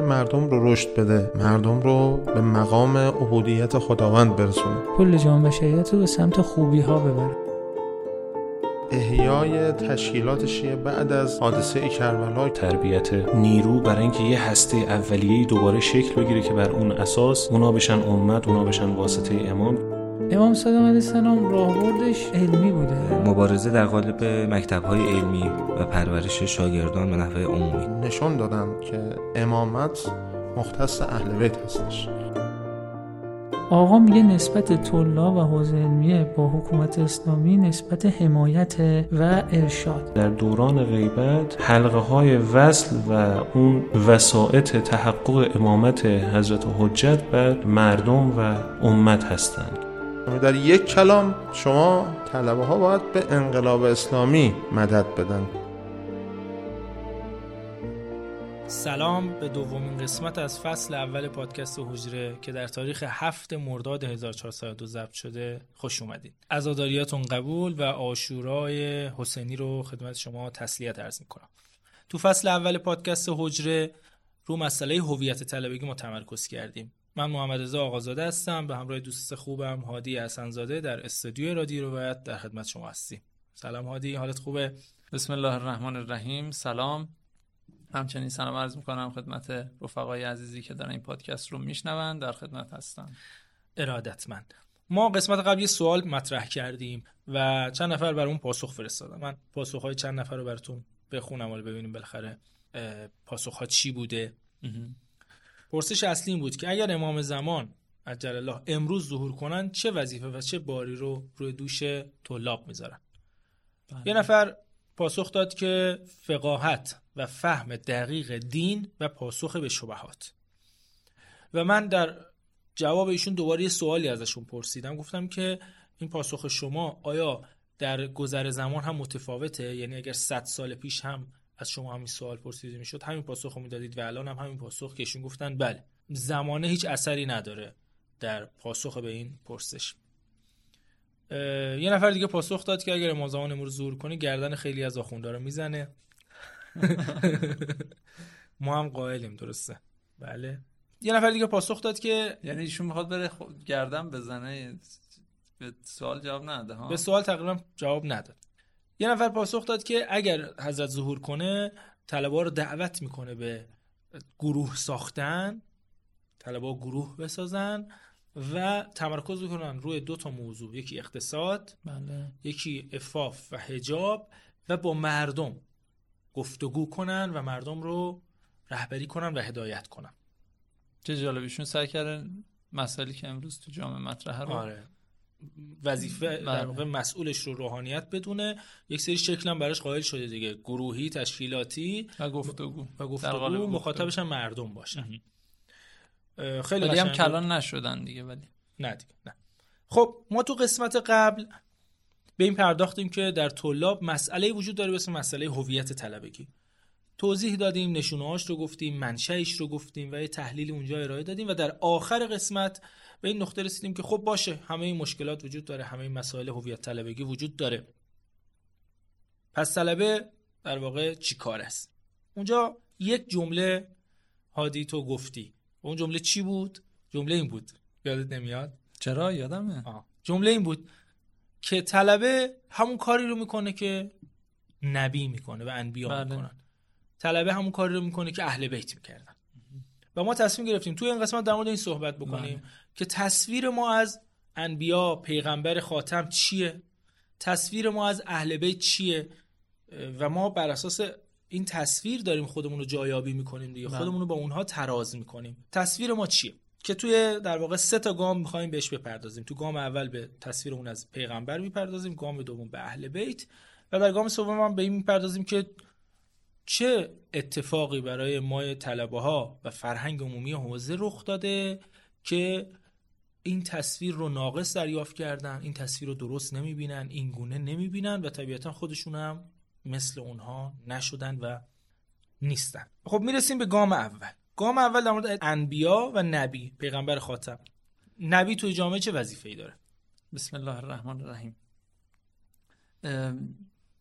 مردم رو رشد بده مردم رو به مقام عبودیت خداوند برسونه. کل جامعه بشریت رو به سمت خوبی ها ببره احیای تشکیلات شیعه بعد از حادثه کربلا تربیت نیرو برای اینکه یه هسته اولیه دوباره شکل بگیره که بر اون اساس اونا بشن امت اونا بشن واسطه امام. امام صادق علیه السلام راهبردش علمی بوده. مبارزه در قالب مکتب‌های علمی و پرورش شاگردان به نحوه عمومی. نشون دادن که امامت مختص اهل بیت هستش. آقا میگه نسبت طلاب و حوزه علمیه با حکومت اسلامی نسبت حمایت و ارشاد. در دوران غیبت حلقه های وصل و اون وسائط تحقق امامت حضرت حجت بر مردم و امت هستند. در یک کلام شما طلبه ها باید به انقلاب اسلامی مدد بدن. سلام به دومین قسمت از فصل اول پادکست حجره که در تاریخ هفت مرداد 1402 ضبط شده. خوش اومدید عزاداریاتون قبول و آشورای حسینی رو خدمت شما تسلیت عرض می‌کنم. تو فصل اول پادکست حجره رو مسئله هویت طلبگی ما تمرکز کردیم. من محمد رضا آقازاده هستم. به همراه دوست خوبم هادی حسنزاده در استودیو رادیو روایت در خدمت شما هستیم. سلام هادی حالت خوبه؟ بسم الله الرحمن الرحیم. سلام. همچنین سلام عرض می‌کنم خدمت رفقای عزیزی که دارن این پادکست رو میشنون. در خدمت هستم. ارادتمند. ما قسمت قبل یه سوال مطرح کردیم و چند نفر بر اون پاسخ فرستادم من پاسخ های چند نفر رو براتون بخونم ولی ببینیم بالاخره پاسخ ها چی بوده. پرسش اصلی این بود که اگر امام زمان عجل الله امروز ظهور کنن چه وظیفه و چه باری رو روی دوش طلاب می‌ذارن؟ بله. یه نفر پاسخ داد که فقاهت و فهم دقیق دین و پاسخ به شبهات. و من در جواب ایشون دوباره یه سوالی ازشون پرسیدم. گفتم که این پاسخ شما آیا در گذر زمان هم متفاوته؟ یعنی اگر 100 سال پیش هم از شما همین سوال پرسیده می‌شد. همین پاسخ رو می‌دادید و الان هم همین پاسخ که ایشون گفتن بله زمانه هیچ اثری نداره در پاسخ به این پرسش. یه نفر دیگه پاسخ داد که اگر امام زمان امروز زور کنی گردن خیلی از آخونده رو می‌زنه. ما هم قائلیم درسته. بله. یه نفر دیگه پاسخ داد که یعنی ایشون می‌خواد بره گردن بزنه به سوال جواب نده ها؟ به سوال تقریبا جواب نداد. یه نفر پاسخ داد که اگر حضرت ظهور کنه طلبه رو دعوت می‌کنه به گروه ساختن طلبه گروه بسازن و تمرکز کنن روی دو تا موضوع یکی اقتصاد بله. یکی افاف و هجاب و با مردم گفتگو کنن و مردم رو رهبری کنن و هدایت کنن چه جالبیشون سعی کردن مسائلی که امروز تو جامعه مطرحه رو آره. وظیفه در بله. واقع مسئولش رو روحانیت بدونه. یک سری شکل هم براش قائل شده دیگه. گروهی تشکیلاتی و گفتگو. و گفتگو. مخاطبش هم مردم باشن. خیلی ولی هم کلان نشدن دیگه ولی. نه دیگه نه. خب ما تو قسمت قبل به این پرداختیم که در طلاب مسئله وجود داره به اسم مسئله هویت طلبگی. توضیح دادیم نشونه‌هاش رو گفتیم منشأش رو گفتیم و یه تحلیل اونجا ارائه دادیم و در آخر قسمت به این نقطه رسیدیم که خب باشه همه این مشکلات وجود داره همه این مسائل هویت طلبگی وجود داره. پس طلبه در واقع چی کار است؟ اونجا یک جمله هادی تو گفتی. و اون جمله چی بود؟ جمله این بود. یادت نمیاد؟ چرا؟ یادمه. آه. جمله این بود که طلبه همون کاری رو می‌کنه که نبی می‌کنه و انبیا بله. می‌کنن. طلبه همون کاری رو می‌کنه که اهل بیت می‌کردن. و ما تصمیم گرفتیم توی این قسمت در مورد این صحبت بکنیم بله. که تصویر ما از انبیا پیغمبر خاتم چیه؟ تصویر ما از اهل بیت چیه؟ و ما بر اساس این تصویر داریم خودمون رو جایابی می‌کنیم دیگه. بله. خودمون رو با اونها تراز می‌کنیم. تصویر ما چیه؟ که توی در واقع سه تا گام می‌خوایم بهش بپردازیم. تو گام اول به تصویر اون از پیغمبر می‌پردازیم گام دوم به اهل بیت و در گام سوم هم به این می‌پردازیم که چه اتفاقی برای ما طلبه ها و فرهنگ عمومی حوزه رخ داده که این تصویر رو ناقص دریافت کردن این تصویر رو درست نمی‌بینن این گونه نمی‌بینن و طبیعتا خودشون هم مثل اونها نشدن و نیستن. خب می‌رسیم به گام اول. گام اول در مورد انبیا و نبی. پیغمبر خاتم نبی توی جامعه چه وظیفه‌ای داره؟ بسم الله الرحمن الرحیم.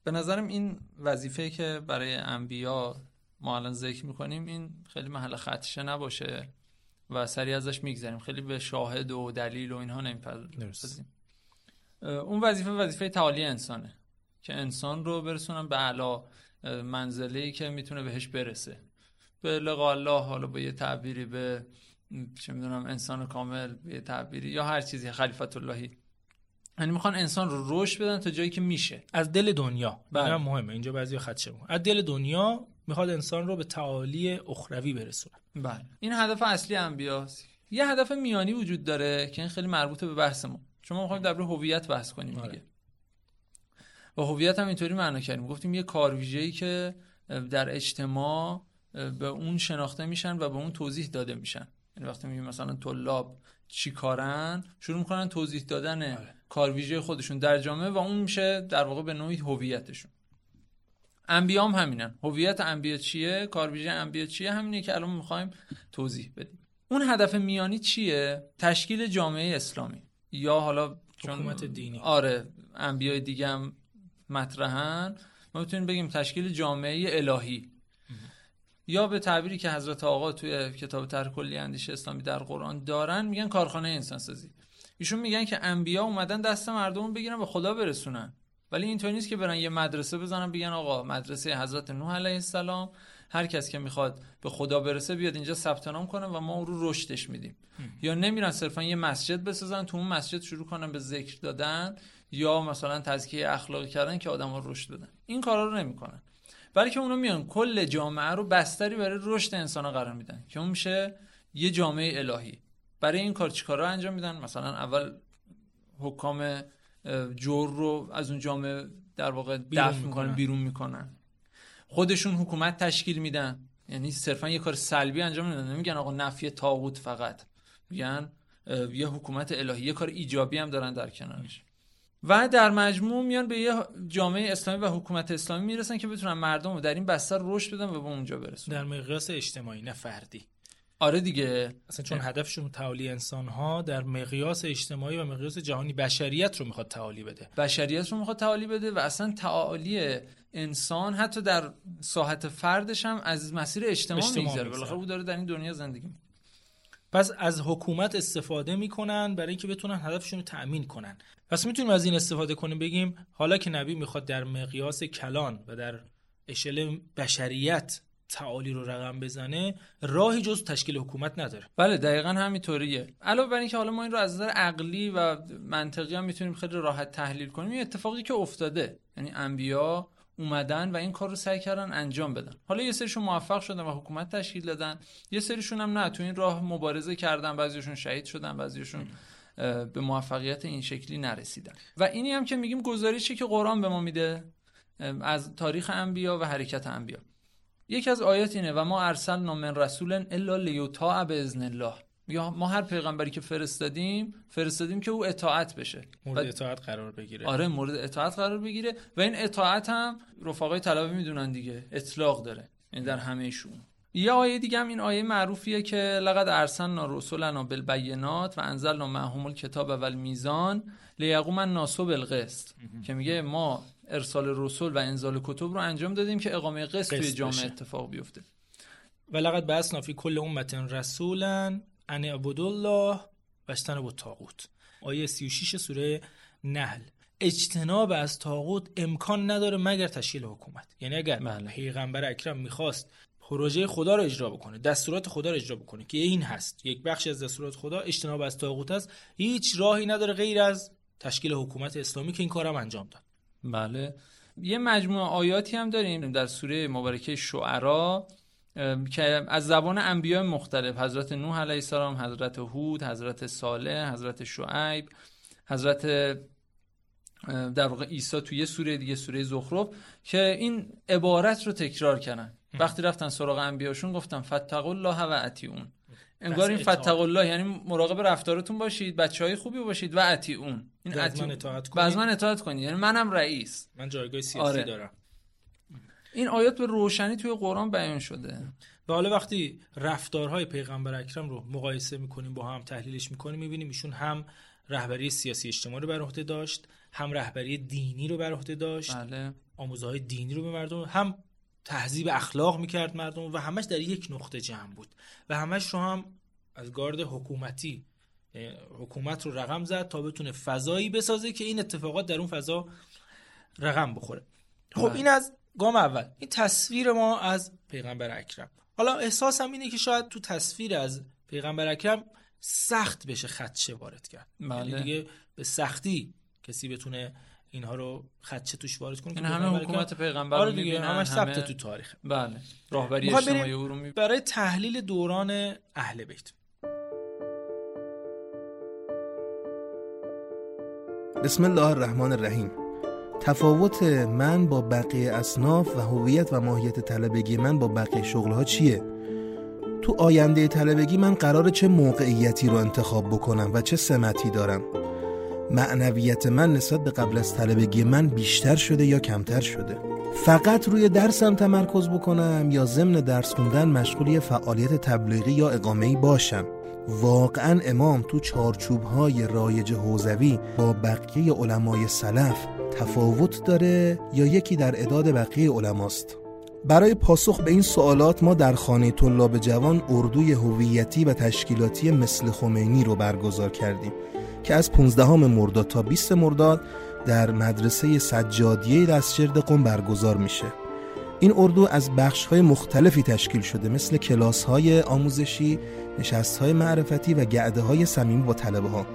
به نظرم این وظیفه که برای انبیا ما الان ذکر می‌کنیم این خیلی محل خدشه نباشه و سریع ازش میگذریم. خیلی به شاهد و دلیل و اینها نمی‌پردازیم. اون وظیفه وظیفه تعالی انسانه که انسان رو برسونن به علا منزله که می‌تونه بهش برسه. به لقا الله حالا با یه تعبیری به چه می‌دونم انسان کامل به یه تعبیری یا هر چیزی خلیفت اللهی. یعنی می‌خوان انسان رو رشد بدن تا جایی که میشه. از دل دنیا. بله. مهمه. اینجا بعضی خدشه از دل دنیا می‌خواد انسان رو به تعالی اخروی برسونه. بله. این هدف اصلی انبیاست. یه هدف میانی وجود داره که این خیلی مربوطه به بحث ما چون ما می‌خوایم درباره هویت بحث کنیم آره. دیگه. و هویت هم اینطوری معنا کردیم. گفتیم یه کار ویژه‌ای که در اجتماع به اون شناخته میشن و به اون توضیح داده میشن. یعنی وقتی میگیم مثلا طلاب چی کارن شروع می‌کنن توضیح دادن کار ویژه خودشون در جامعه و اون میشه در واقع به نوعی هویتشون. انبیا هم همینن. هویت انبیا چیه؟ کار ویژه انبیا چیه؟ همینه که الان می‌خوایم توضیح بدیم. اون هدف میانی چیه؟ تشکیل جامعه اسلامی. یا حالا چون حکومت دینی. آره انبیای دیگه هم مطرحن. ما می‌تونیم بگیم تشکیل جامعه الهی. یا به تعبیری که حضرت آقا توی کتاب طرح کلی اندیشه اسلامی در قرآن دارن میگن کارخانه انسان سازی ایشون میگن که انبیا اومدن دست مردم رو بگیرن به خدا برسونن. ولی اینطوری نیست که برن یه مدرسه بزنن بگن آقا مدرسه حضرت نوح علیه السلام هر کس که می‌خواد به خدا برسه بیاد اینجا ثبت نام کنه و ما اون رو رشدش میدیم. یا نمیرن صرفا یه مسجد بسازن تو اون مسجد شروع کنن به ذکر دادن یا مثلا تزکیه اخلاقی کردن که آدم‌ها رشد بدن. این کارا رو نمی‌کنن. بلکه اونا میان کل جامعه رو بستری برای رشد انسان قرار میدن که اون میشه یه جامعه الهی. برای این کار چیکارا انجام میدن؟ مثلا اول حکام جور رو از اون جامعه در واقع دفع می‌کنن می‌کنن. بیرون می‌کنن. خودشون حکومت تشکیل میدن. یعنی صرفا یه کار سلبی انجام نمیدن نمیگن آقا نفی تاغوت فقط. میگن یه حکومت الهی یه کار ایجابی هم دارن در کنارش. و در مجموع میان به یه جامعه اسلامی و حکومت اسلامی می‌رسن که بتونن مردم رو در این بستر رشد بدن و به اونجا برسونن در مقیاس اجتماعی نه فردی. آره دیگه. اصلا چون هدفشون تعالی انسان ها در مقیاس اجتماعی و مقیاس جهانی بشریت رو می‌خواد تعالی بده. بشریت رو می‌خواد تعالی بده و اصلا تعالی انسان حتی در ساحت فردش هم از مسیر اجتماع, اجتماع می‌گذره. بالاخره او داره در این دنیا زندگی می‌کنه. پس از حکومت استفاده می‌کنن برای اینکه بتونن هدفشون رو تأمین کنن. پس می‌تونیم از این استفاده کنیم بگیم حالا که نبی می‌خواد در مقیاس کلان و در اشل بشریت تعالی رو رقم بزنه راهی جز تشکیل حکومت نداره. بله دقیقا همینطوریه. علاوه بر اینکه حالا ما این رو از نظر عقلی و منطقی هم می‌تونیم خیلی راحت تحلیل کنیم این اتفاقی که افتاده یعنی انبیا اومدن و این کار رو سعی کردن انجام بدن. حالا یه سریشون موفق شدن و حکومت تشکیل دادن. یه سریشون هم نه تو این راه مبارزه کردن بعضیشون شهید شدن بعضیشون به موفقیت این شکلی نرسیدن. و اینی هم که میگیم گزارشی که قرآن به ما میده از تاریخ انبیا و حرکت انبیا. یکی از آیات اینه و ما ارسلنا من رسول الا لیطاع باذن الله. یا ما هر پیغمبری که فرستادیم فرستادیم که او اطاعت بشه. مورد و- اطاعت قرار بگیره. آره مورد اطاعت قرار بگیره. و این اطاعت هم رفقای طلبه می‌دونن دیگه. اطلاق داره. یعنی در همهشون. یه آیه دیگه هم این آیه معروفیه که لقد ارسلنا رسولنا بالبینات و انزلنا معهم الکتاب و المیزان لیقوم الناس بالقسط. که میگه ما ارسال رسول و انزال کتب رو انجام دادیم که اقامه قسط توی جامعه. اتفاق بیفته. و لقد بعثنا فی کل امت رسولا ان الله و اجتنبوا الطاغوت آیه 36 سوره نحل. اجتناب از طاغوت امکان نداره مگر تشکیل حکومت. یعنی اگر بله. پیغمبر اکرم می‌خواست پروژه خدا رو اجرا بکنه دستورات خدا رو اجرا بکنه که این هست. یک بخشی از دستورات خدا اجتناب از طاغوت است. هیچ راهی نداره غیر از تشکیل حکومت اسلامی که این کارم انجام داد. بله. یه مجموعه آیاتی هم داریم در سوره مبارکه شعرا. که از زبان انبیاء مختلف حضرت نوح علیه السلام حضرت هود حضرت صالح حضرت شعیب حضرت در واقع عیسی توی یه سوره دیگه سوره زخرف که این عبارت رو تکرار کردن. وقتی رفتن سراغ انبیاشون گفتن فتقوا الله و اطیعون. انگار این. فتقوا الله یعنی مراقب رفتارتون باشید بچه های خوبی باشید و اطیعون. این از. من اطاعت کنید یعنی منم رئیس. من جایگاه سیاسی آره. دارم. این آیات به روشنی توی قرآن بیان شده. و حالا وقتی رفتارهای پیغمبر اکرم رو مقایسه می‌کنیم با هم تحلیلش می‌کنیم می‌بینیم ایشون هم رهبری سیاسی اجتماعی رو بر عهده داشت هم رهبری دینی رو بر عهده داشت بله. آموزهای دینی رو به مردم هم تهذیب اخلاق می‌کرد مردم و همش در یک نقطه جمع بود و همش رو هم از گارد حکومتی حکومت رو رقم زد تا بتونه فضایی بسازه که این اتفاقات در اون فضا رقم بخوره. خب بله. این از گام اول. این تصویر ما از پیغمبر اکرم. حالا احساسم اینه که شاید تو تصویر از پیغمبر اکرم سخت بشه خدشه وارد کرد. بله. یعنی دیگه به سختی کسی بتونه اینها رو خدشه توش وارد کنه این که همه پیغمبر حکومت اکرم- پیغمبر آره رو دیگه همش ثبت همه- تو تاریخ. بله. راهبری اجتماعی او رو می- برای تحلیل دوران اهل بیت. بسم الله الرحمن الرحیم. تفاوت من با بقیه اصناف و هویت و ماهیت طلبگی من با بقیه شغلها چیه؟ تو آینده طلبگی من قرار چه موقعیتی رو انتخاب بکنم و چه سمتی دارم؟ معنویت من نسبت به قبل از طلبگی من بیشتر شده یا کمتر شده؟ فقط روی درسم تمرکز بکنم یا ضمن درس خوندن مشغول یه فعالیت تبلیغی یا اقامه‌ای باشم؟ واقعا امام تو چارچوب های رایج حوزوی با بقیه علمای سلف تفاوت داره یا یکی در اداد بقیه علماست؟ برای پاسخ به این سوالات ما در خانه طلاب جوان اردوی هویتی و تشکیلاتی مثل خمینی رو برگزار کردیم که از 15 مرداد تا 20 مرداد در مدرسه سجادیه دستجرد قم برگزار میشه. این اردو از بخش های مختلفی تشکیل شده مثل کلاس های آموزشی، نشست های معرفتی و گعده های صمیمی با طلبه ها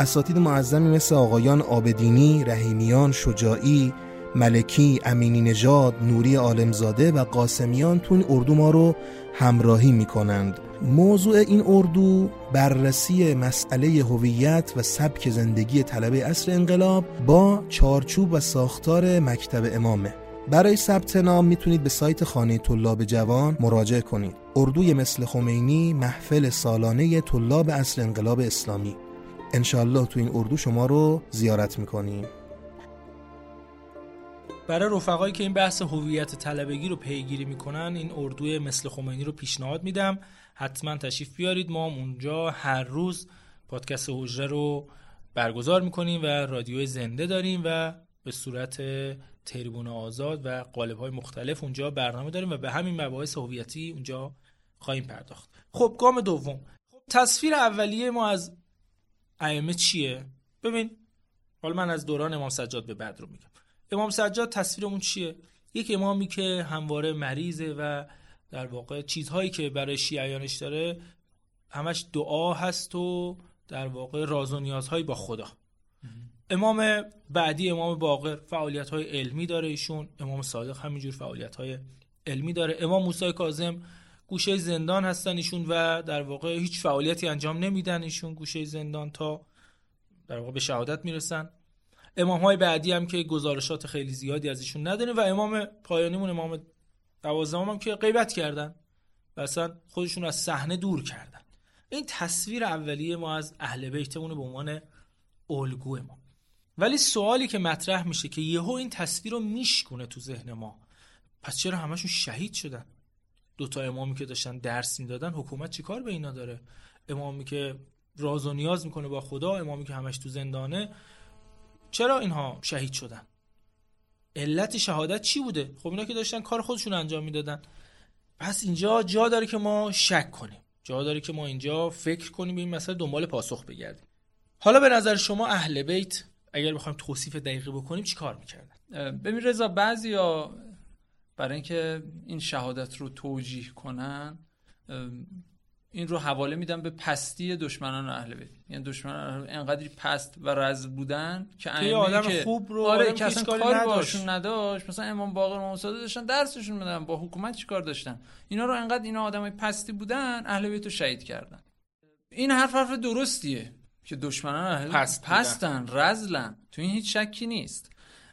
اساتید معظمی مثل آقایان آبدینی، رحیمیان، شجاعی، ملکی، امینی نژاد، نوری عالمزاده و قاسمیان تو این اردو ما رو همراهی می کنند. موضوع این اردو بررسی مسئله هویت و سبک زندگی طلبه اصر انقلاب با چارچوب و ساختار مکتب امامه. برای ثبت نام می‌تونید به سایت خانه طلاب جوان مراجعه کنید. اردوی مثل خمینی محفل سالانه طلاب اصل انقلاب اسلامی. انشالله تو این اردو شما رو زیارت می‌کنیم. برای رفقایی که این بحث هویت طلبگی رو پیگیری می‌کنن این اردوی مثل خمینی رو پیشنهاد میدم. حتما تشریف بیارید. ما هم اونجا هر روز پادکست حجره رو برگزار می‌کنیم و رادیو زنده داریم و به صورت تریبون آزاد و قالب های مختلف اونجا برنامه داریم و به همین مباحث هویتی اونجا خواهیم پرداخت. خب گام دوم. خب تصویر اولیه ما از ائمه چیه؟ ببین حالا من از دوران امام سجاد به بعد رو میگم. امام سجاد تصویرمون چیه؟ یک امامی که همواره مریضه و در واقع چیزهایی که برای شیعیانش داره همش دعا هست و در واقع راز و نیازهایی با خدا. امام بعدی امام باقر فعالیت های علمی داره ایشون. امام صادق همینجور فعالیت های علمی داره. امام موسی کاظم گوشه زندان هستن ایشون و در واقع هیچ فعالیتی انجام نمیدن ایشون گوشه زندان تا در واقع به شهادت می‌رسن. امام های بعدی هم که گزارشات خیلی زیادی از ایشون نداریم و امام پایانیمون امام دوازدهم هم که غیبت کردن و اصلا خودشون از صحنه دور کردن. این تصویر اولیه ما از اهل بیتمون به عنوان الگو ما ولی سوالی که مطرح میشه که یهو این تصویر رو میشکونه تو ذهن ما پس چرا همشون شهید شدن؟ دوتا امامی که داشتن درس می‌دادن حکومت چیکار به اینا داره؟ امامی که راز و نیاز می‌کنه با خدا امامی که همش تو زندانه چرا اینها شهید شدن؟ علت شهادت چی بوده؟ خب اینا که داشتن کار خودشون انجام می‌دادن. پس اینجا جا داره که ما شک کنیم. جا داره که ما اینجا فکر کنیم به این مسئله دنبال پاسخ بگردیم. حالا به نظر شما اهل بیت اگر بخوایم توصیف دقیقی بکنیم چی کار می‌کردن ببین رضا بعضیا برای اینکه این شهادت رو توجیه کنن این رو حواله میدن به پستی دشمنان اهل بیت. یعنی دشمنان انقدری پست و رز بودن که یه آدم خوب رو آره که اصلا کاری نداشت. باشون نداشت مثلا امام باقر امام صادق داشتن درسشون میدن با حکومت چیکار داشتن؟ اینا رو انقدر اینا آدمای پستی بودن اهل بیت رو شهید کردن. این حرف حرف درستیه که دشمنان اهل پست. پستن رزلن. تو این هیچ شکی نیست.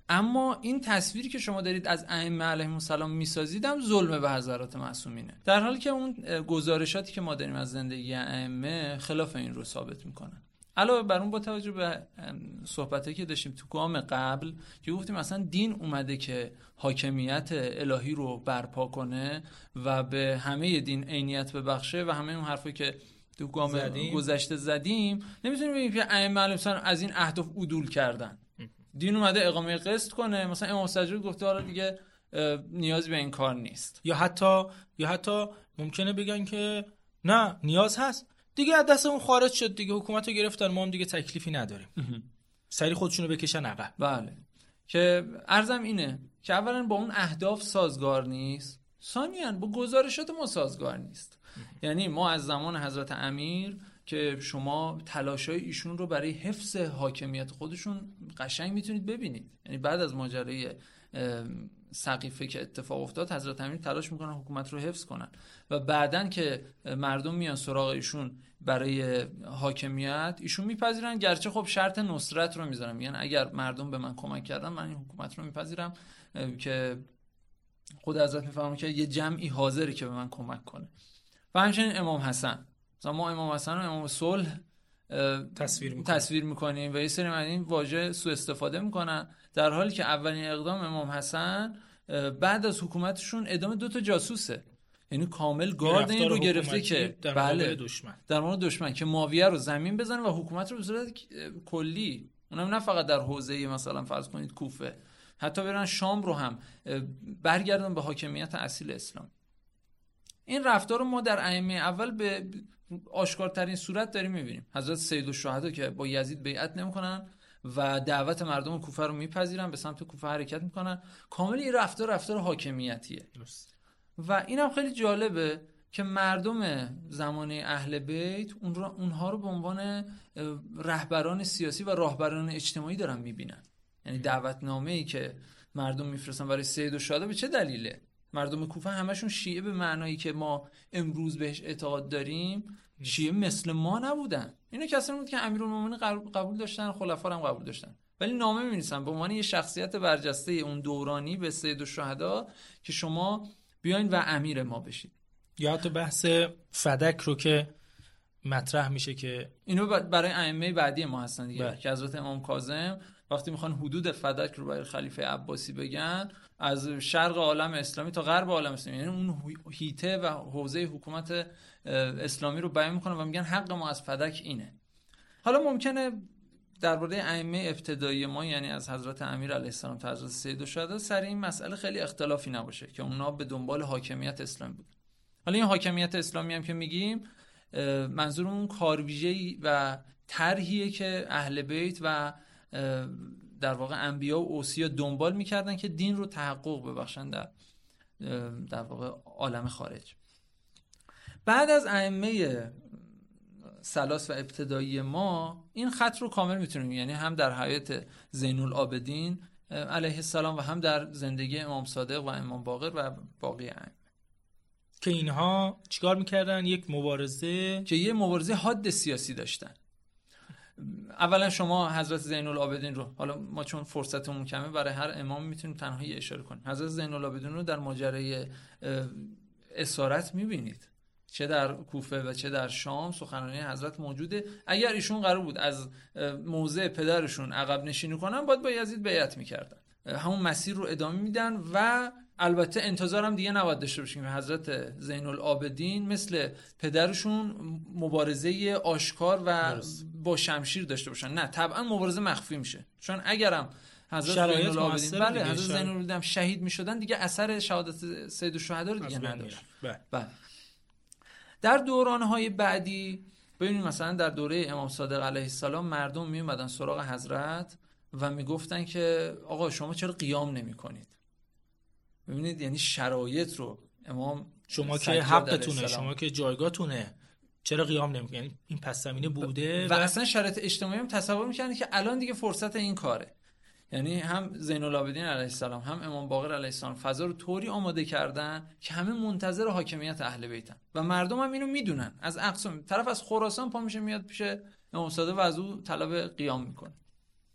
اما این تصویری که شما دارید از ائمه علیهم السلام می‌سازید هم ظلم به حضرات معصومینه. در حالی که اون گزارشاتی که ما داریم از زندگی ائمه خلاف این رو ثابت می‌کنن. علاوه بر اون با توجه به صحبتایی که داشتیم تو گام قبل که گفتیم اصلا دین اومده که حاکمیت الهی رو برپا کنه و به همه دین عینیت ببخشه و همه اون حرفایی که تو گام زدیم. گذشته زدیم نمی‌تونیم بگیم که ائمه از این اهداف عدول کردن. دین اومده اقامه قسط کنه. مثلا امام سجاد گفته حالا دیگه نیاز به این کار نیست. یا حتی یا حتی ممکنه بگن که نه نیاز هست. دیگه از دستمون خارج شد دیگه حکومت رو گرفتن ما هم دیگه تکلیفی نداریم. سری خودشونو بکشن عقب. بله. که ارزم اینه که اولا با اون اهداف سازگار نیست. ثانیا با گزارشات ما سازگار نیست. یعنی ما از زمان حضرت امیر که شما تلاشای ایشون رو برای حفظ حاکمیت خودشون قشنگ می‌تونید ببینید. یعنی بعد از ماجرای سقیفه که اتفاق افتاد حضرت امیر تلاش می‌کنن حکومت رو حفظ کنن. و بعدا که مردم میان سراغ ایشون برای حاکمیت ایشون میپذیرن. گرچه خب شرط نصرت رو می‌ذارن یعنی اگر مردم به من کمک کردن من این حکومت رو میپذیرم که خود حضرت می‌فهمم که یه جمعی حاضری که به من کمک کنه. و همچنین امام حسن. مثلا ما امام حسن و امام صلح تصویر می‌کنیم. تصویر می‌کنیم و یه سری من این واژه سوء استفاده می‌کنن در حالی که اولین اقدام امام حسن بعد از حکومتشون ادامه دو تا جاسوسه. یعنی کامل گارد این رو گرفته که در بله دشمن. در مورد دشمن که ماویه رو زمین بزنه و حکومت رو به صورت کلی اونم نه فقط در حوزه مثلا فرض کنید کوفه حتی برن شام رو هم برگردن به حاکمیت اصیل اسلام. این رفتار رو ما در ائمه اول به آشکارترین صورت داریم می‌بینیم. حضرت سید الشهدا که با یزید بیعت نمی‌کنن و دعوت مردم کوفه رو میپذیرن به سمت کوفه حرکت می‌کنن. کامل این رفتار رفتار حاکمیتیه. و اینم خیلی جالبه که مردم زمانه اهل بیت اون رو اونها رو به عنوان رهبران سیاسی و راهبران اجتماعی دارن می‌بینن. یعنی دعوتنامه ای که مردم میفرستن برای سید و شاده به چه دلیله؟ مردم کوفه همشون شیعه به معنایی که ما امروز بهش اعتقاد داریم شیعه مثل ما نبودن. اینو کسانی بود که امیرالمومنین قبول داشتن خلفا هم قبول داشتن. ولی نامه می‌نویسن به عنوان یه شخصیت برجسته اون دورانی به سید الشهدا که شما بیاین و امیر ما بشید یا تو بحث فدک رو که مطرح میشه که اینو برای ائمه بعدی ما هستن دیگه بله. که حضرت امام کاظم وقتی می‌خوان حدود فدک رو برای خلیفه عباسی بگن از شرق عالم اسلامی تا غرب عالم اسلامی. یعنی اون هیته و حوزه حکومت اسلامی رو بیان می‌کنن و میگن حق ما از فدک اینه. حالا ممکنه درباره ائمه ابتدایی ما یعنی از حضرت امیر علیه السلام تا حضرت سید الشهدا سر این مسئله خیلی اختلافی نباشه که اونا به دنبال حاکمیت اسلامی بود حالا این حاکمیت اسلامی هم که میگیم منظور اون کارویژه‌ای و طرحیه که اهل بیت و در واقع انبیا و اوصیا دنبال می‌کردن که دین رو تحقق ببخشن در در واقع عالم خارج. بعد از ائمه سلاس و ابتدایی ما این خط رو کامل می‌تونیم یعنی هم در حیات زین العابدین علیه السلام و هم در زندگی امام صادق و امام باقر و باقی ائمه. که اینها چیکار می‌کردن؟ یک مبارزه؟ که یه مبارزه حاد سیاسی داشتن. اولا شما حضرت زین العابدین رو حالا ما چون فرصتمون کمه برای هر امام می‌تونیم تنهایی اشاره کنیم. حضرت زین العابدین رو در ماجرای اسارت می‌بینید. چه در کوفه و چه در شام سخنرانی حضرت موجوده. اگر ایشون قرار بود از موضع پدرشون عقب نشینی کنن باید با یزید بیعت می‌کردن. همون مسیر رو ادامه میدن و البته انتظارم دیگه نباید داشته باشیم. حضرت زین العابدین مثل پدرشون مبارزه آشکار و با شمشیر داشته باشن. نه طبعا مبارزه مخفی میشه. چون اگرم حضرت زین العابدین بله حضرت زین العابدین شهید می‌شدن دیگه اثر شهادت سید الشهدا رو دیگه نداشت. بله. در دورانهای بعدی ببینید مثلا در دوره امام صادق علیه السلام مردم می اومدن سراغ حضرت و می‌گفتن که آقا شما چرا قیام نمی کنید ببینید یعنی شرایط رو امام شما که حقتونه شما که جایگاهتونه چرا قیام نمی یعنی این پس زمینه بوده و, و اصلا شرایط اجتماعی هم تصور می‌کنن که الان دیگه فرصت این کاره. یعنی هم زین العابدین علیه السلام هم امام باقر علیه السلام فضا رو طوری آماده کردن که همه منتظر حاکمیت اهل بیتن. و مردم هم اینو می‌دونن. از اقصا طرف از خراسان پا میشه میاد پیش امام صادق و از او طلب قیام می‌کنه.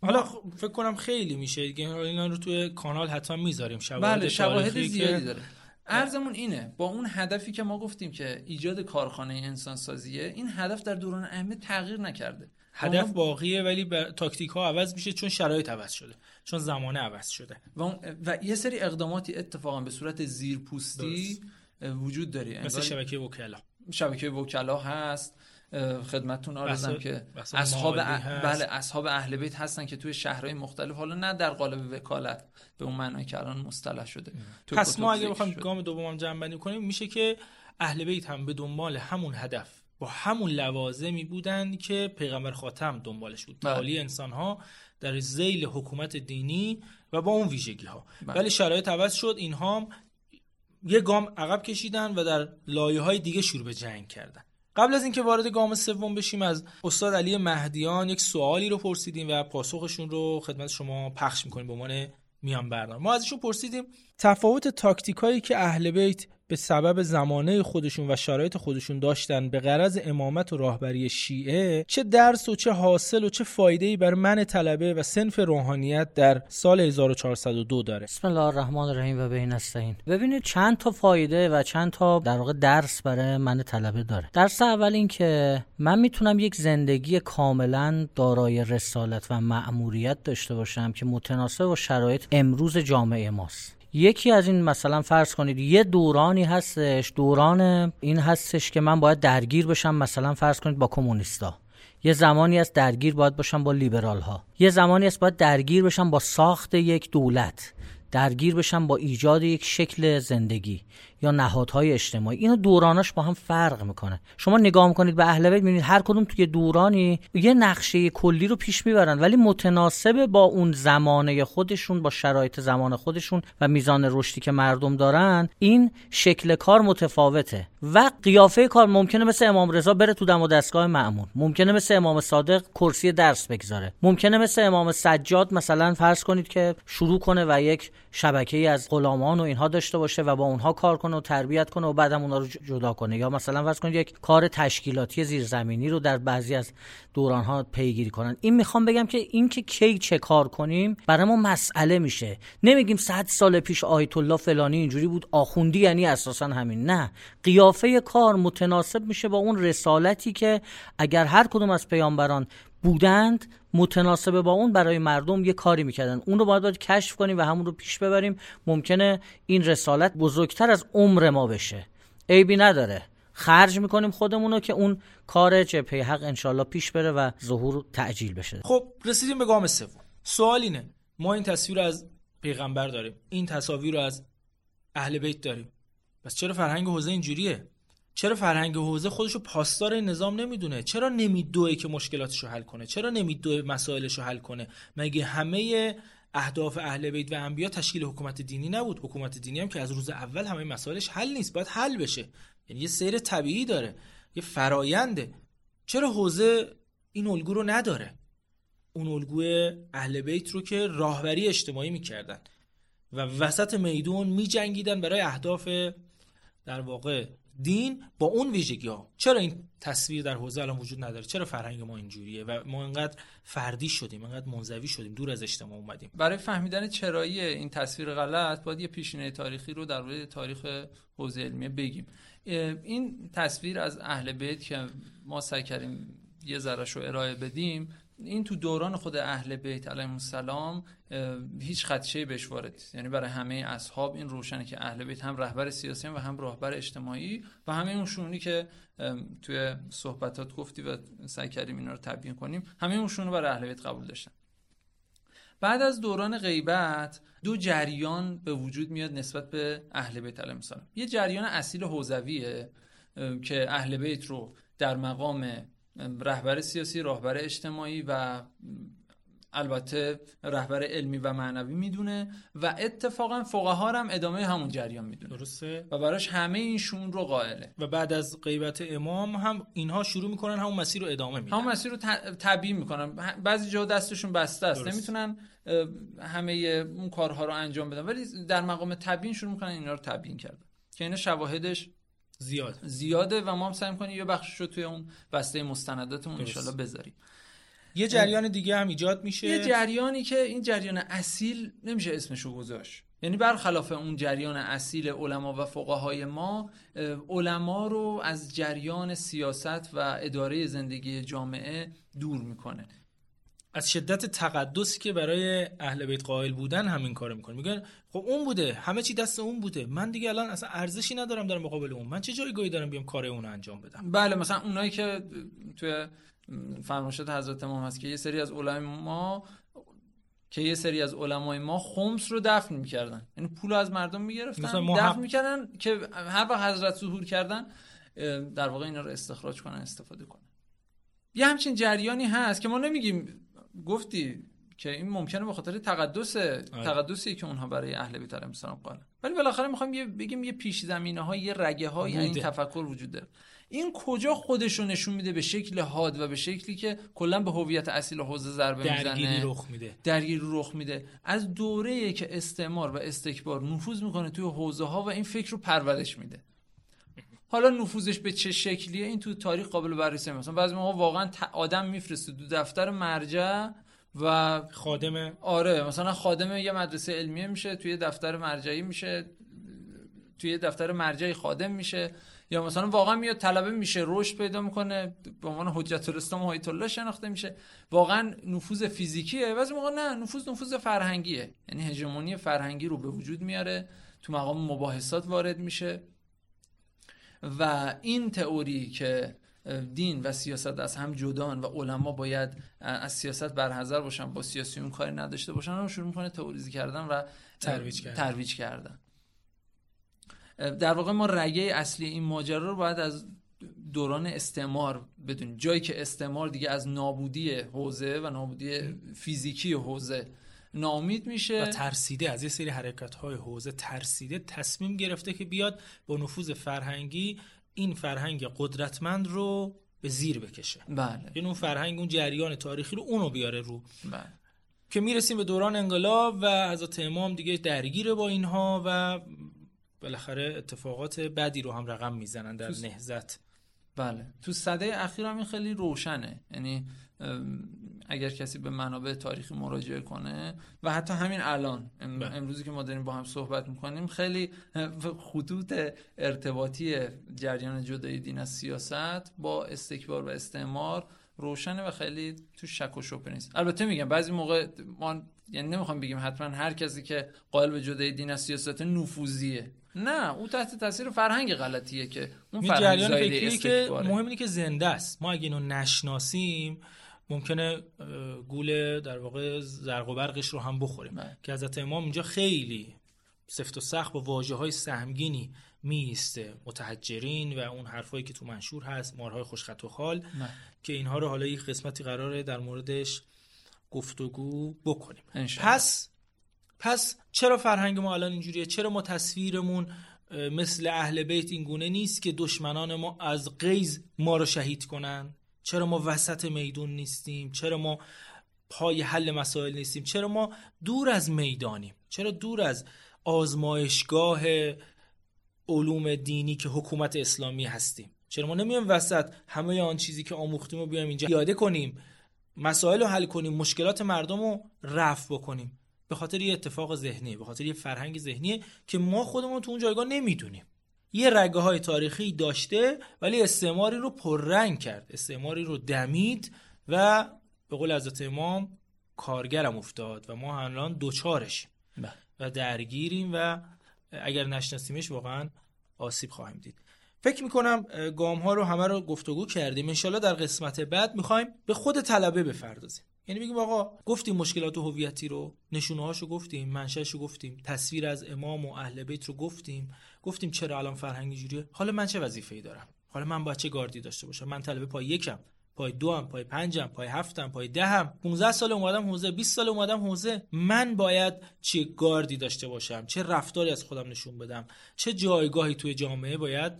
حالا فکر کنم خیلی میشه دیگه. اینا رو توی کانال حتما می‌ذاریم. شواهد بله شواهد زیادی داره. ارزمون اینه با اون هدفی که ما گفتیم که ایجاد کارخانه انسان سازیه این هدف در دوران ائمه تغییر نکرده. هدف باقیه ولی تاکتیک ها عوض میشه چون شرایط عوض شده چون زمانه عوض شده. و, و یه سری اقداماتی اتفاقا به صورت زیرپوستی وجود داره. مثل شبکه وکلا. شبکه وکلا هست. خدمتتون آرزم که اصحاب معالی ا- هست. بله اصحاب اهل بیت هستن که توی شهرهای مختلف حالا نه در قالب وکالت به اون معنی که الان مصطلح شده پس ما اگه بخوایم شده. گام دومم جمع بندی کنیم میشه که اهل بیت هم به دنبال همون هدف با همون لوازمی بودن که پیغمبر خاتم دنبالش بود بله. تعالی انسان ها در زیل حکومت دینی و با اون ویژگی ها بله. ولی شرایط عوض شد اینها یه گام عقب کشیدن و در لایه های دیگه شروع به جنگ کردن قبل از اینکه وارد گام سوم بشیم از استاد علی مهدیان یک سوالی رو پرسیدیم و پاسخشون رو خدمت شما پخش می‌کنیم به عنوان میان برنامه ما ازشون پرسیدیم تفاوت تاکتیکایی که اهل بیت به سبب زمانه خودشون و شرایط خودشون داشتن به غرض امامت و راهبری شیعه چه درس و چه حاصل و چه فایده ای بر من طلبه و سنف روحانیت در سال 1402 داره. بسم الله الرحمن الرحیم و بین نستعین ببینید چند تا فایده و چند تا در واقع درس برای من طلبه داره. درس اول این که من می‌تونم یک زندگی کاملا دارای رسالت و مأموریت داشته باشم که متناسب با شرایط امروز جامعه ماست. یکی از این مثلا فرض کنید یه دورانی هستش دوران این هستش که من باید درگیر بشم مثلا فرض کنید با کمونیستا. یه زمانی است درگیر باید باشم با لیبرال ها یه زمانی است باید درگیر بشم با ساخت یک دولت. درگیر بشم با ایجاد یک شکل زندگی. یا نهادهای اجتماعی. اینو دوراناش با هم فرق می‌کنه. شما نگاه می‌کنید به اهل بیت می‌بینید هر کدوم توی دورانی یه نقشه کلی رو پیش می‌برن ولی متناسب با اون زمانه خودشون با شرایط زمان خودشون و میزان رشدی که مردم دارن این شکل کار متفاوته. و قیافه کار ممکنه مثل امام رضا بره تو دم و دستگاه معمول ممکنه مثل امام صادق کرسی درس بگذاره. ممکنه مثل امام سجاد مثلا فرض کنید که شروع کنه و یک شبکه ای از غلامان و اینها داشته باشه و با اونها کار کنه. و تربیت کنه و بعدم اونها رو جدا کنه. یا مثلا فرض کنید یک کار تشکیلاتی زیرزمینی رو در بعضی از دوران ها پیگیری کنن. این می‌خوام بگم که این که کی چه کار کنیم برای ما مسئله میشه. نمیگیم صد سال پیش آیت الله فلانی اینجوری بود آخوندی یعنی اساسا همین. نه. قیافه کار متناسب میشه با اون رسالتی که اگر هر کدوم از پیامبران بودند متناسب با اون برای مردم یه کاری می‌کردن. اون رو باید, باید کشف کنیم و همون رو پیش ببریم. ممکنه این رسالت بزرگتر از عمر ما بشه. عیبی نداره. خرج می‌کنیم خودمون رو که اون کار جبهه حق انشالله پیش بره و ظهور تعجیل بشه. خب رسیدیم به گام سوم. سوال اینه. ما این تصویر از پیغمبر داریم. این تصاویر رو از اهل بیت داریم. پس چرا فرهنگ حوزه اینجوریه؟ چرا فرهنگ حوزه خودشو پاسدار نظام نمی‌دونه؟ چرا نمیدوه که مشکلاتش رو حل کنه؟ چرا نمیدوه مسائلش رو حل کنه؟ مگه همه اهداف اهل بیت و انبیا تشکیل حکومت دینی نبود؟ حکومت دینی هم که از روز اول همه مسائلش حل نیست باید حل بشه. یعنی یه سیر طبیعی داره یه فراینده چرا حوزه این الگو رو نداره؟ اون الگوی اهل بیت رو که راهبری اجتماعی می‌کردن. و وسط میدون میجنگیدن برای اهداف در واقع دین با اون ویژگی ها. چرا این تصویر در حوزه الان وجود نداره؟ چرا فرهنگ ما اینجوریه و ما اینقدر فردی شدیم اینقدر منزوی شدیم دور از اجتماع اومدیم؟ برای فهمیدن چرایی این تصویر غلط باید یه پیشینه تاریخی رو در مورد تاریخ حوزه علمیه بگیم. این تصویر از اهل بیت که ما سعی کردیم یه ذرهش رو ارائه بدیم این تو دوران خود اهل بیت علیهم السلام هیچ خدشه بهش وارد یعنی برای همه اصحاب این روشنه که اهل بیت هم رهبر سیاسی و هم راهبر اجتماعی و همه اون شونی که توی صحبتات گفتی و سعی کردیم اینا رو تبیین کنیم همه اون شونو برای اهل بیت قبول داشتن. بعد از دوران غیبت دو جریان به وجود میاد نسبت به اهل بیت علیهم السلام. یه جریان اصیل حوزویه که اهل بیت رو در مقام رهبر سیاسی راهبر اجتماعی و البته رهبر علمی و معنوی می‌دونه و اتفاقا فقها هم ادامه همون جریان می‌دونه. درسته. و براش همه این شون رو قائله. و بعد از غیبت امام هم اینها شروع می‌کنن همون مسیر رو ادامه میدن. همون مسیر رو تبیین می‌کنن. بعضی جا دستشون بسته است. نمی‌تونن همه اون کارها رو انجام بدن. ولی در مقام تبیین شروع می‌کنن اینا رو تبیین کردن. که اینا شواهدش زیاد. زیاده و ما هم سعی می‌کنیم یه بخشش رو توی اون بسته مستنداتمون. انشالله بذاریم. یه جریان دیگه هم ایجاد میشه. یه جریانی که این جریان اصیل نمیشه اسمشو گذاشت. یعنی برخلاف اون جریان اصیل علما و فقهای ما علما رو از جریان سیاست و اداره زندگی جامعه دور می‌کنه. از شدت تقدسی که برای اهل بیت قائل بودن همین کارو می‌کنه. میگن خب اون بوده همه چی دست اون بوده. من دیگه الان اصلا ارزشی ندارم در مقابل اون. من چه جایگاهی دارم بیام کار اون انجام بدم؟ بله مثلا اونایی که توی فرمایشات حضرت امام هست که یه سری از علما که یه سری از علمای ما خمس رو دفن می‌کردن. یعنی پول از مردم می‌گرفتن دفن می‌کردن که هر وقت حضرت ظهور کردن در واقع اینا رو استخراج کنن استفاده کنن. یه همچین جریانی هست که ما نمیگیم گفتی که این ممکنه به خاطر تقدس آره. تقدسی که اونها برای اهل بیت علیهم السلام قائل. ولی بالاخره می‌خوام یه بگیم یه پیش زمینه های یه رگه های این تفکر وجود داره. این کجا خودش رو نشون میده به شکل حاد و به شکلی که کلا به هویت اصیل حوزه ضربه می‌زنه؟ درگیری رخ میده. درگیری رخ میده. از دوره که استعمار و استکبار نفوذ می‌کنه توی حوزه ها و این فکر رو پرورش میده. حالا نفوذش به چه شکلیه؟ این تو تاریخ قابل بررسی مثلا بعضی موقع واقعا آدم میفرسته دو دفتر مرجع و خادم آره مثلا خادم یه مدرسه علمیه میشه توی دفتر مرجعی میشه توی دفتر مرجعی خادم میشه. یا مثلا واقعا میاد طلبه میشه رشد پیدا می‌کنه به عنوان حجت الاسلام و الله شناخته میشه. واقعا نفوذ فیزیکیه. بعضی موقع نه نفوذ نفوذ فرهنگیه. یعنی هژمونی فرهنگی رو به وجود میاره. تو مقام مباحثات وارد میشه. و این تئوری که دین و سیاست از هم جدان و علما باید از سیاست برحذر باشن با سیاسیون کاری نداشته باشن رو شروع می‌کنه تئوریزی کردن و ترویج کردن. ترویج کردن در واقع ما رگه اصلی این ماجرا رو باید از دوران استعمار بدونیم جایی که استعمار دیگه از نابودی حوزه و نابودی فیزیکی حوزه نامید میشه. و ترسیده از یه سری حرکت های حوزه ترسیده تصمیم گرفته که بیاد با نفوذ فرهنگی این فرهنگ قدرتمند رو به زیر بکشه. بله. یعنی اون فرهنگ اون جریان تاریخی رو اونو بیاره رو. بله. که می‌رسیم به دوران انقلاب و حضرت امام دیگه درگیره با اینها و بالاخره اتفاقات بدی رو هم رقم می‌زنن در نهزت بله. تو صده اخیر هم این خیلی روشنه. یعنی اگر کسی به منابع تاریخی مراجعه کنه و حتی همین الان بله. امروزی که ما داریم با هم صحبت می‌کنیم خیلی خطوط ارتباطی جریان جدای دین از سیاست با استکبار و استعمار روشنه و خیلی تو شک و شبه نیست. البته میگم بعضی موقع ما یعنی نمی‌خوام بگیم حتما هر کسی که قائل به جدای دین از سیاست نفوذیه. نه او تحت تاثیر فرهنگ غلطیه که اون فرهنگ که مهم اینه که زنده است. ما اگه اینو نشناسیم ممکنه گول در واقع زرق و برقش رو هم بخوریم. نه. که حضرت امام اینجا خیلی سفت و سخت با واجه های سهمگینی میسته متحجرین و اون حرفایی که تو منشور هست مارهای خوشخط و خال که اینها رو حالا یک قسمتی قراره در موردش گفتگو بکنیم. پس پس چرا فرهنگ ما الان اینجوریه؟ چرا ما تصویرمون مثل اهل بیت این گونه نیست که دشمنان ما از غیز ما رو شهید کنن؟ چرا ما وسط میدون نیستیم؟ چرا ما پای حل مسائل نیستیم؟ چرا ما دور از می‌دانیم؟ چرا دور از آزمایشگاه علوم دینی که حکومت اسلامی هستیم؟ چرا ما نمیایم وسط همه آن چیزی که آموختیم رو بیایم اینجا یاده کنیم مسائل رو حل کنیم مشکلات مردم رو رفع بکنیم؟ به خاطر یه اتفاق ذهنی به خاطر یه فرهنگ ذهنیه که ما خودمون تو اون جایگاه نمی‌دونیم. یه رگه های تاریخی داشته ولی استعماری رو پررنگ کرد. استعماری رو دمید و به قول حضرت امام کارگرم افتاد و ما الان دوچارشیم بله. و درگیریم و اگر نشناسیمش واقعا آسیب خواهیم دید. فکر می‌کنم گام ها رو همه رو گفتگو کردیم. انشالله در قسمت بعد می‌خوایم به خود طلبه بفردازیم یعنی بگیم آقا گفتیم مشکلات هویتی رو نشونه هاشو گفتیم منشأشو گفتیم تصویر از امام و اهل بیت رو گفتیم. گفتیم چرا الان فرهنگ جوریه حالا من چه وظیفه‌ای دارم؟ حالا من باید چه گاردی داشته باشم؟ من طلبه پای یکم پای دو هم پای پنجم پای هفتم پای دهم. 15 سال اومدم حوزه 20 سال اومدم حوزه. من باید چه گاردی داشته باشم؟ چه رفتاری از خودم نشون بدم؟ چه جایگاهی توی جامعه باید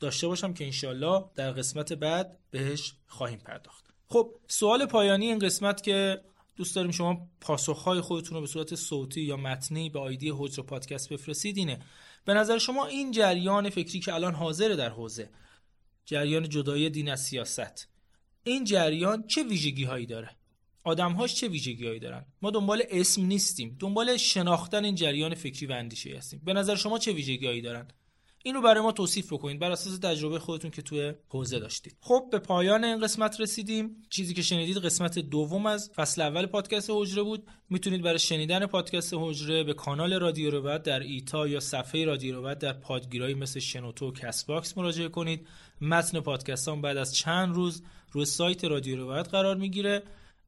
داشته باشم که انشالله در قسمت بعد بهش خواهیم پرداخت. خب سوال پایانی این قسمت که دوست داریم شما پاسخهای خودتون رو به صورت صوتی یا متنی به آیدی حجر پادکست بفرستید اینه. به نظر شما این جریان فکری که الان حاضره در حوزه جریان جدایی دین از سیاست این جریان چه ویژگی هایی داره؟ آدمهاش چه ویژگی هایی دارن؟ ما دنبال اسم نیستیم دنبال شناختن این جریان فکری و اندیشه هستیم. به نظر شما چه ویژگی هایی دارن؟ اینو برای ما توصیف بکنید. بر اساس تجربه خودتون که توی حوزه داشتید. خب به پایان این قسمت رسیدیم. چیزی که شنیدید قسمت دوم از فصل اول پادکست حجره بود. می‌تونید برای شنیدن پادکست حجره به کانال رادیو رود در ایتا یا صفحه رادیو رود در پادگیرهایی مثل شنوتو و Castbox مراجعه کنید. متن پادکست بعد از چند روز روی سایت رادیو روایت قرار می‌گیره.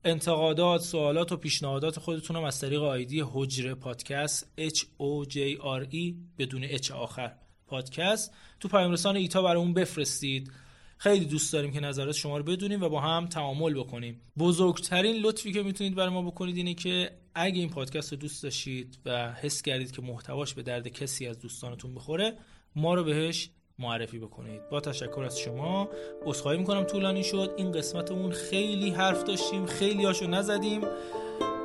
انتقادات، سوالات و پیشنهادات خودتون هم از طریق آیدی حجره پادکست H O J R E بدون H آخر. پادکست. تو پیام رسان ایتا برامون بفرستید. خیلی دوست داریم که نظرات شما رو بدونیم و با هم تعامل بکنیم. بزرگترین لطفی که می‌تونید برای ما بکنید اینه که اگه این پادکست رو دوست داشتید و حس کردید که محتواش به درد کسی از دوستانتون بخوره ما رو بهش معرفی بکنید. با تشکر از شما. عذرخواهی می‌کنم طولانی شد. این قسمتمون خیلی حرف داشتیم خیلی هاشو نزدیم.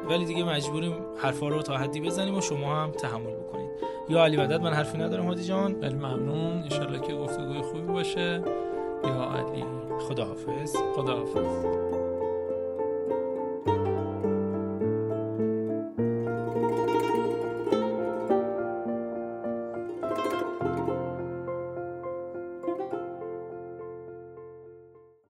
ولی دیگه مجبوریم حرفا رو تا حدی بزنیم و شما هم تحمل بکنید. یا علی مدد من حرفی ندارم هادی جان. خیلی ممنون. انشالله که گفتگوی خوبی باشه. یا علی. خداحافظ. خداحافظ.